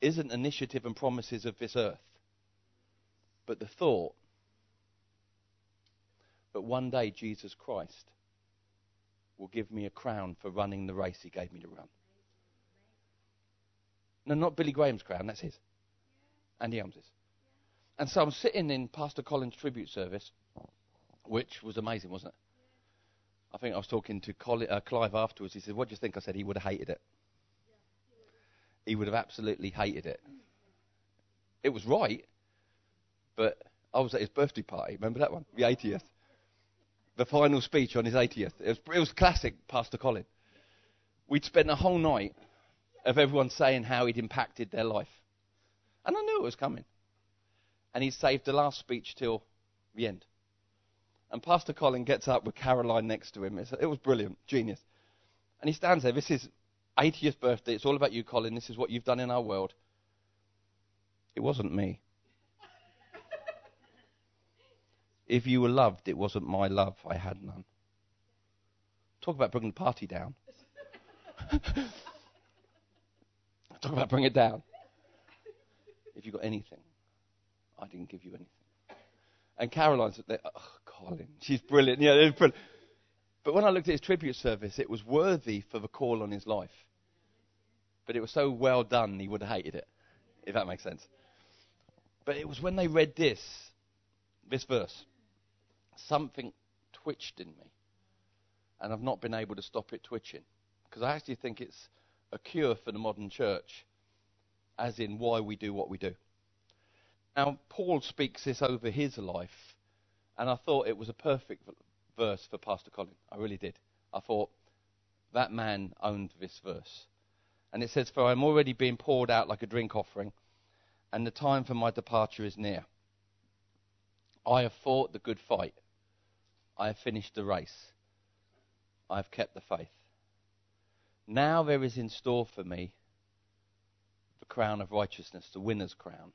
isn't initiative and promises of this earth, but the thought that one day Jesus Christ will give me a crown for running the race he gave me to run. No, not Billy Graham's crown, that's his. Andy Elms's. And so I'm sitting in Pastor Collins' tribute service, which was amazing, wasn't it? I think I was talking to Colin, uh, Clive afterwards. He said, What do you think? I said, He would have hated it he would have absolutely hated it. It was right, but I was at his birthday party. Remember that one? The 80th. The final speech on his 80th. It was, it was classic, Pastor Colin. We'd spent a whole night of everyone saying how he'd impacted their life. And I knew it was coming. and he saved the last speech till the end. And Pastor Colin gets up with Caroline next to him. It's, it was brilliant, genius. And he stands there. This is 80th birthday. It's all about you, Colin. This is what you've done in our world. It wasn't me. If you were loved, it wasn't my love. I had none. Talk about bringing the party down. Talk about bringing it down. If you got anything, I didn't give you anything. And Caroline's there, oh, Colin, she's brilliant. Yeah, it's brilliant. But when I looked at his tribute service, it was worthy for the call on his life. But it was so well done, he would have hated it, if that makes sense. But it was when they read this, this verse, something twitched in me. And I've not been able to stop it twitching. Because I actually think it's a cure for the modern church, as in why we do what we do. Now, Paul speaks this over his life, and I thought it was a perfect verse for Pastor Colin. I really did. I thought that man owned this verse. And it says, For I'm already being poured out like a drink offering, and the time for my departure is near. I have fought the good fight. I have finished the race. I have kept the faith. Now there is in store for me the crown of righteousness, the winner's crown,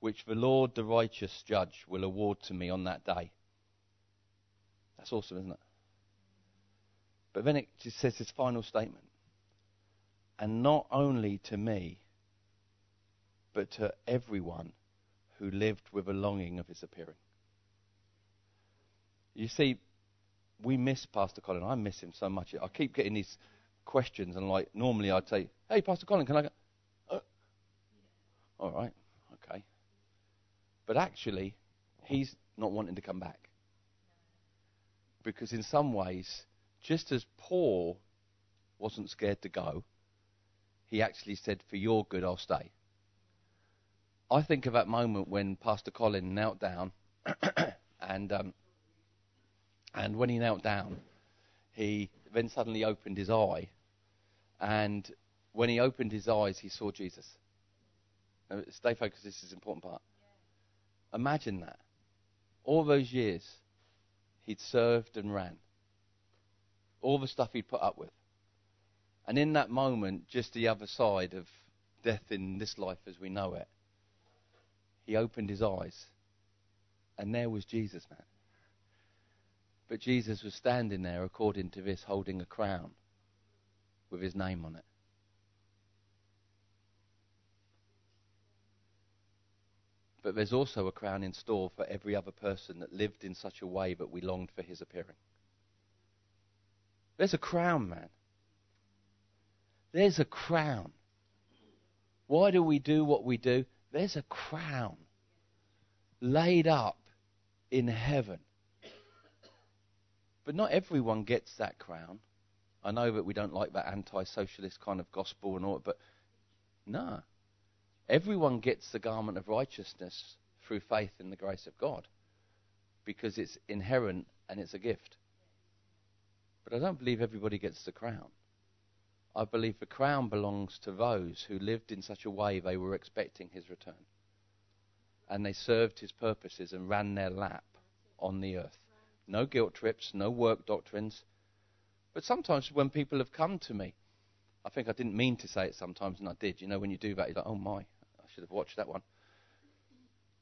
which the Lord, the righteous judge, will award to me on that day. That's awesome, isn't it? But then it just says this final statement. And not only to me, but to everyone who lived with a longing of his appearing. You see, we miss Pastor Colin. I miss him so much. I keep getting these questions, and like normally I'd say, "Hey, Pastor Colin, can I go?" Uh, all right, okay. But actually, he's not wanting to come back because in some ways, just as Paul wasn't scared to go, he actually said, "For your good, I'll stay." I think of that moment when Pastor Colin knelt down, and um, and when he knelt down, he then suddenly opened his eye, and when he opened his eyes, he saw Jesus. Now, stay focused. This is important part. Imagine that. All those years, he'd served and ran. All the stuff he'd put up with. And in that moment, just the other side of death in this life as we know it, he opened his eyes. And there was Jesus, man. But Jesus was standing there, according to this, holding a crown with his name on it. But there's also a crown in store for every other person that lived in such a way that we longed for his appearing. There's a crown, man. There's a crown. Why do we do what we do? There's a crown laid up in heaven. But not everyone gets that crown. I know that we don't like that anti socialist kind of gospel and all, but no. Everyone gets the garment of righteousness through faith in the grace of God because it's inherent and it's a gift. But I don't believe everybody gets the crown. I believe the crown belongs to those who lived in such a way they were expecting his return. And they served his purposes and ran their lap on the earth. No guilt trips, no work doctrines. But sometimes when people have come to me, I think I didn't mean to say it sometimes, and I did. You know, when you do that, you're like, oh my, I should have watched that one.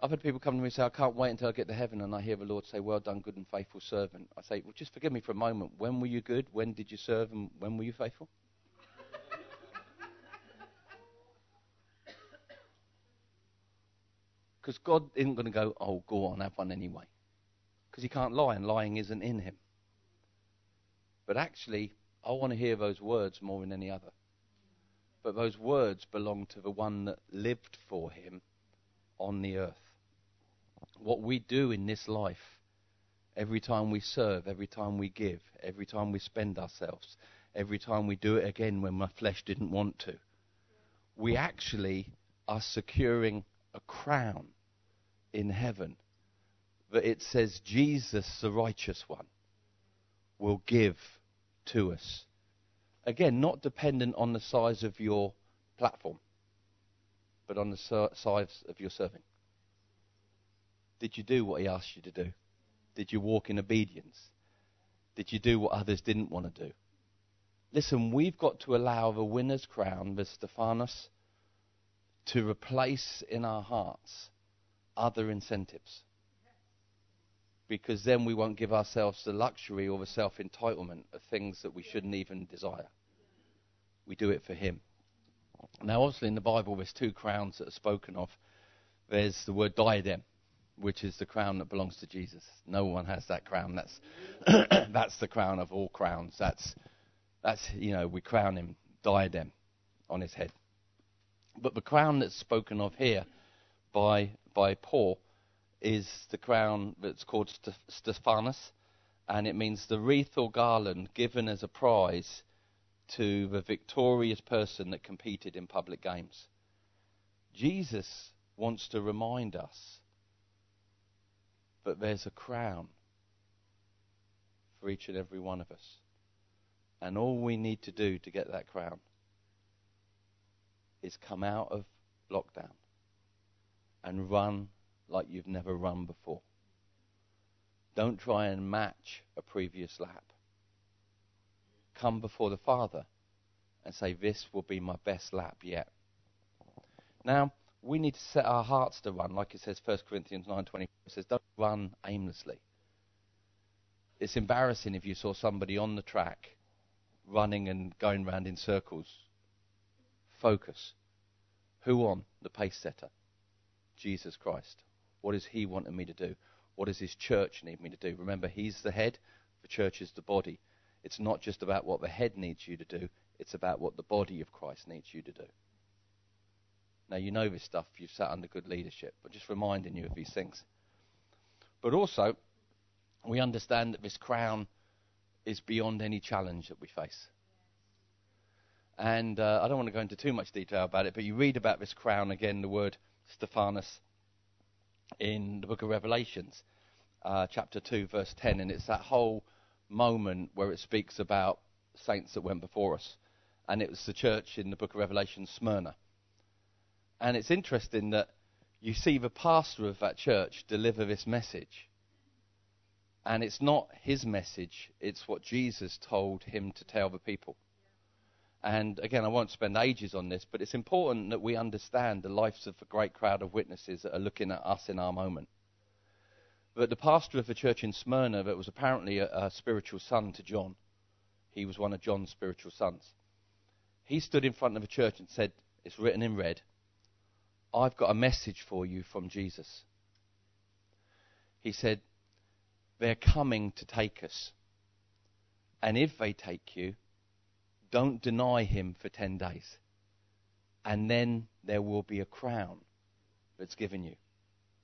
I've had people come to me and say, I can't wait until I get to heaven, and I hear the Lord say, Well done, good and faithful servant. I say, Well, just forgive me for a moment. When were you good? When did you serve? And when were you faithful? Because God isn't going to go, oh, go on, have one anyway. Because he can't lie, and lying isn't in him. But actually, I want to hear those words more than any other. But those words belong to the one that lived for him on the earth. What we do in this life, every time we serve, every time we give, every time we spend ourselves, every time we do it again when my flesh didn't want to, we actually are securing a crown in heaven that it says Jesus, the righteous one, will give to us. Again, not dependent on the size of your platform, but on the size of your serving. Did you do what he asked you to do? Did you walk in obedience? Did you do what others didn't want to do? Listen, we've got to allow the winner's crown with Stephanos to replace in our hearts other incentives. Because then we won't give ourselves the luxury or the self entitlement of things that we shouldn't even desire. We do it for Him. Now, obviously, in the Bible, there's two crowns that are spoken of. There's the word diadem, which is the crown that belongs to Jesus. No one has that crown. That's that's the crown of all crowns. That's that's you know we crown him diadem on his head. But the crown that's spoken of here by by Paul is the crown that's called Stephanus, and it means the wreath or garland given as a prize to the victorious person that competed in public games. Jesus wants to remind us that there's a crown for each and every one of us. And all we need to do to get that crown is come out of lockdown and run like you've never run before. Don't try and match a previous lap. Come before the Father and say, This will be my best lap yet. Now, we need to set our hearts to run, like it says 1 Corinthians 9.20. It says, don't run aimlessly. It's embarrassing if you saw somebody on the track running and going round in circles. Focus. Who on? The pace setter. Jesus Christ. What does he wanting me to do? What does his church need me to do? Remember, he's the head, the church is the body. It's not just about what the head needs you to do, it's about what the body of Christ needs you to do. Now, you know this stuff, you've sat under good leadership, but just reminding you of these things. But also, we understand that this crown is beyond any challenge that we face. And uh, I don't want to go into too much detail about it, but you read about this crown again, the word Stephanos, in the book of Revelations, uh, chapter 2, verse 10. And it's that whole moment where it speaks about saints that went before us. And it was the church in the book of Revelation, Smyrna. And it's interesting that you see the pastor of that church deliver this message. And it's not his message, it's what Jesus told him to tell the people. And again, I won't spend ages on this, but it's important that we understand the lives of a great crowd of witnesses that are looking at us in our moment. But the pastor of the church in Smyrna, that was apparently a, a spiritual son to John, he was one of John's spiritual sons. He stood in front of the church and said, It's written in red, I've got a message for you from Jesus. He said, They're coming to take us. And if they take you, don't deny him for 10 days. And then there will be a crown that's given you.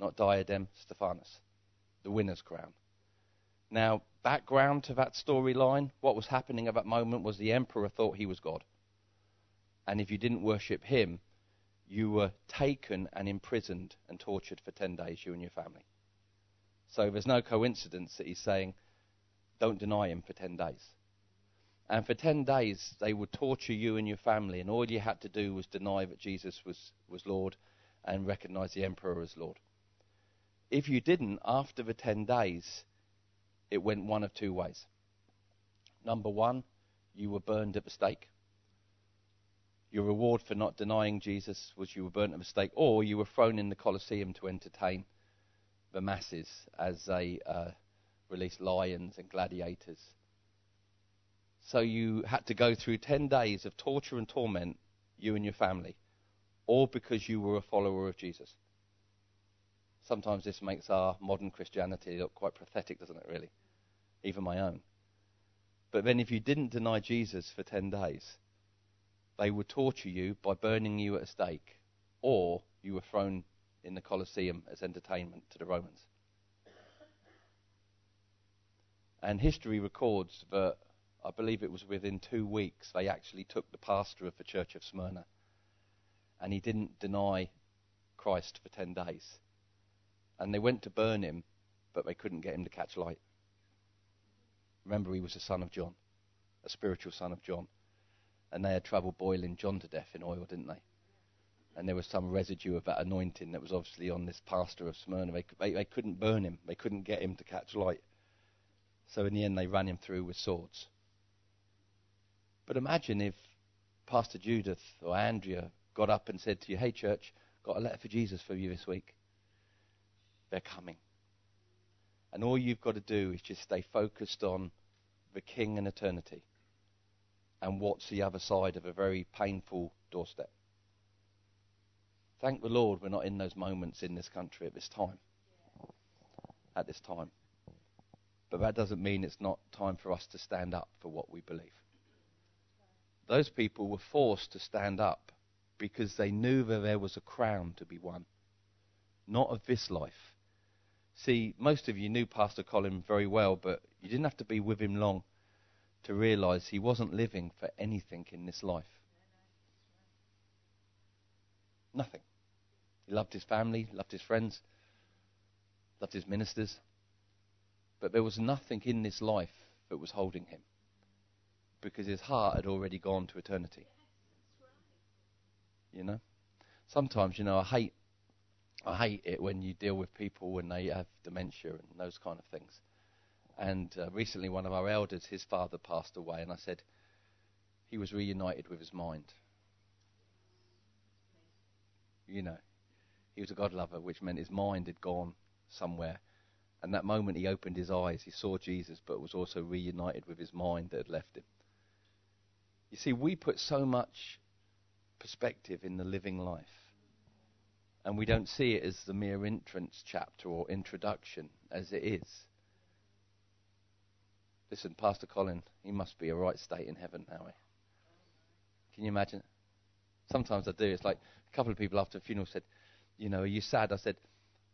Not diadem, Stephanus. The winner's crown. Now, background to that storyline, what was happening at that moment was the emperor thought he was God. And if you didn't worship him, you were taken and imprisoned and tortured for 10 days, you and your family. So there's no coincidence that he's saying, don't deny him for 10 days. And for 10 days, they would torture you and your family, and all you had to do was deny that Jesus was, was Lord and recognize the emperor as Lord. If you didn't, after the 10 days, it went one of two ways. Number one, you were burned at the stake. Your reward for not denying Jesus was you were burnt at the stake, or you were thrown in the Colosseum to entertain the masses as they uh, released lions and gladiators. So you had to go through 10 days of torture and torment, you and your family, all because you were a follower of Jesus. Sometimes this makes our modern Christianity look quite pathetic, doesn't it, really? Even my own. But then if you didn't deny Jesus for 10 days, they would torture you by burning you at a stake, or you were thrown in the Colosseum as entertainment to the Romans. And history records that I believe it was within two weeks they actually took the pastor of the church of Smyrna, and he didn't deny Christ for 10 days. And they went to burn him, but they couldn't get him to catch light. Remember, he was a son of John, a spiritual son of John and they had trouble boiling John to death in oil, didn't they? And there was some residue of that anointing that was obviously on this pastor of Smyrna. They, they, they couldn't burn him, they couldn't get him to catch light. So in the end, they ran him through with swords. But imagine if Pastor Judith or Andrea got up and said to you, Hey, church, got a letter for Jesus for you this week. They're coming. And all you've got to do is just stay focused on the King and eternity and what's the other side of a very painful doorstep. Thank the Lord we're not in those moments in this country at this time. At this time. But that doesn't mean it's not time for us to stand up for what we believe. Those people were forced to stand up because they knew that there was a crown to be won, not of this life. See, most of you knew Pastor Colin very well, but you didn't have to be with him long to realize he wasn't living for anything in this life. Nothing. He loved his family, loved his friends, loved his ministers. But there was nothing in this life that was holding him because his heart had already gone to eternity. You know? Sometimes, you know, I hate I hate it when you deal with people when they have dementia and those kind of things. And uh, recently, one of our elders, his father passed away, and I said he was reunited with his mind. You know, he was a God lover, which meant his mind had gone somewhere. And that moment he opened his eyes, he saw Jesus, but was also reunited with his mind that had left him. You see, we put so much perspective in the living life, and we don't see it as the mere entrance chapter or introduction as it is. Listen, Pastor Colin, he must be a right state in heaven now. Eh? Can you imagine? Sometimes I do. It's like a couple of people after a funeral said, You know, are you sad? I said,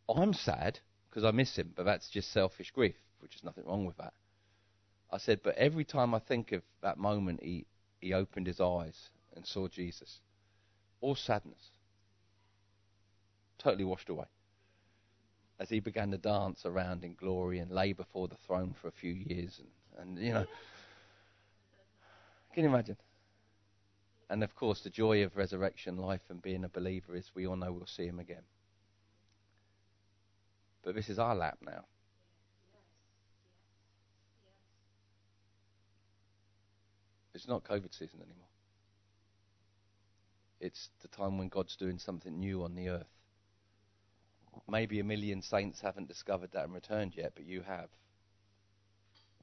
I'm sad because I miss him, but that's just selfish grief, which is nothing wrong with that. I said, but every time I think of that moment he, he opened his eyes and saw Jesus, all sadness. Totally washed away. As he began to dance around in glory and lay before the throne for a few years and, and you know. Can you imagine? And of course the joy of resurrection life and being a believer is we all know we'll see him again. But this is our lap now. It's not COVID season anymore. It's the time when God's doing something new on the earth. Maybe a million saints haven't discovered that and returned yet, but you have.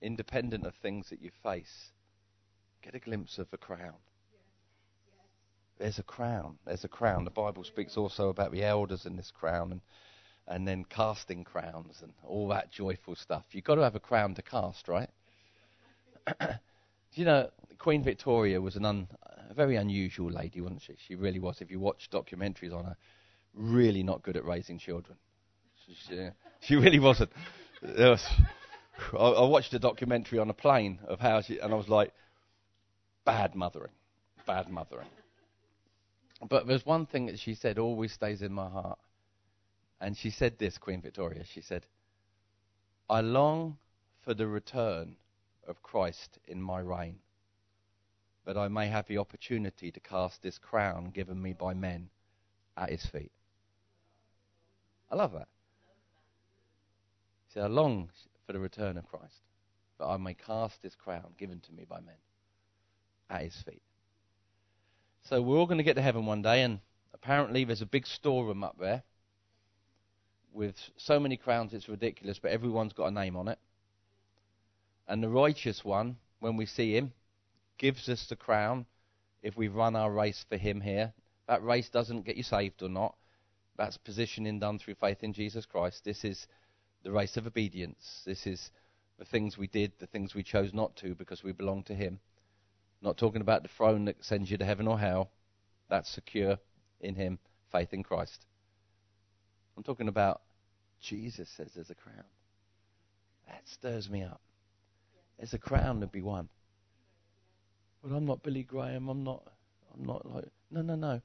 Independent of things that you face, get a glimpse of a crown. There's a crown. There's a crown. The Bible speaks also about the elders in this crown, and and then casting crowns and all that joyful stuff. You've got to have a crown to cast, right? you know, Queen Victoria was an un, a very unusual lady, wasn't she? She really was. If you watch documentaries on her, really not good at raising children. She, she, really wasn't. Was, I, I watched a documentary on a plane of how she, and I was like, bad mothering, bad mothering. But there's one thing that she said always stays in my heart. And she said this, Queen Victoria. She said, I long for the return of Christ in my reign, that I may have the opportunity to cast this crown given me by men at his feet. I love that. Said, I long for the return of Christ, that I may cast this crown given to me by men at his feet. So we're all going to get to heaven one day, and apparently there's a big storeroom up there with so many crowns it's ridiculous, but everyone's got a name on it. And the righteous one, when we see him, gives us the crown if we run our race for him here. That race doesn't get you saved or not. That's positioning done through faith in Jesus Christ. This is the race of obedience. This is the things we did, the things we chose not to because we belong to him. Not talking about the throne that sends you to heaven or hell. That's secure in him, faith in Christ. I'm talking about Jesus says there's a crown. That stirs me up. There's a crown to be won. But I'm not Billy Graham. I'm not. I'm not like. No, no, no.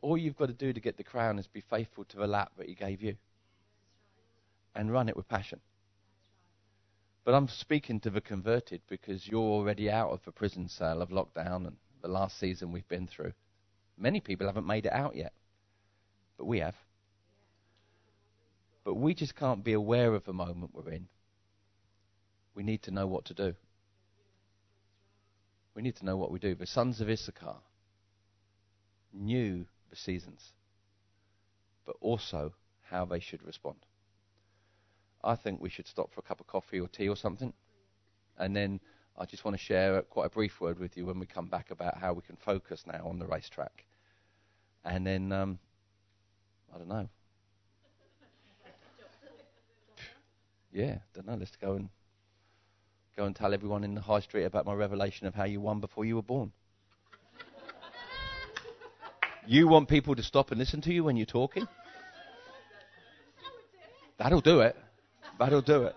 All you've got to do to get the crown is be faithful to the lap that He gave you, and run it with passion. But I'm speaking to the converted because you're already out of the prison cell of lockdown and the last season we've been through. Many people haven't made it out yet. but we have. But we just can't be aware of the moment we're in. We need to know what to do. We need to know what we do. The sons of Issachar knew the seasons, but also how they should respond. I think we should stop for a cup of coffee or tea or something, and then I just want to share quite a brief word with you when we come back about how we can focus now on the racetrack. And then, um, I don't know. yeah, don't know. Let's go and go and tell everyone in the high street about my revelation of how you won before you were born. you want people to stop and listen to you when you're talking? That'll do it. That'll do it.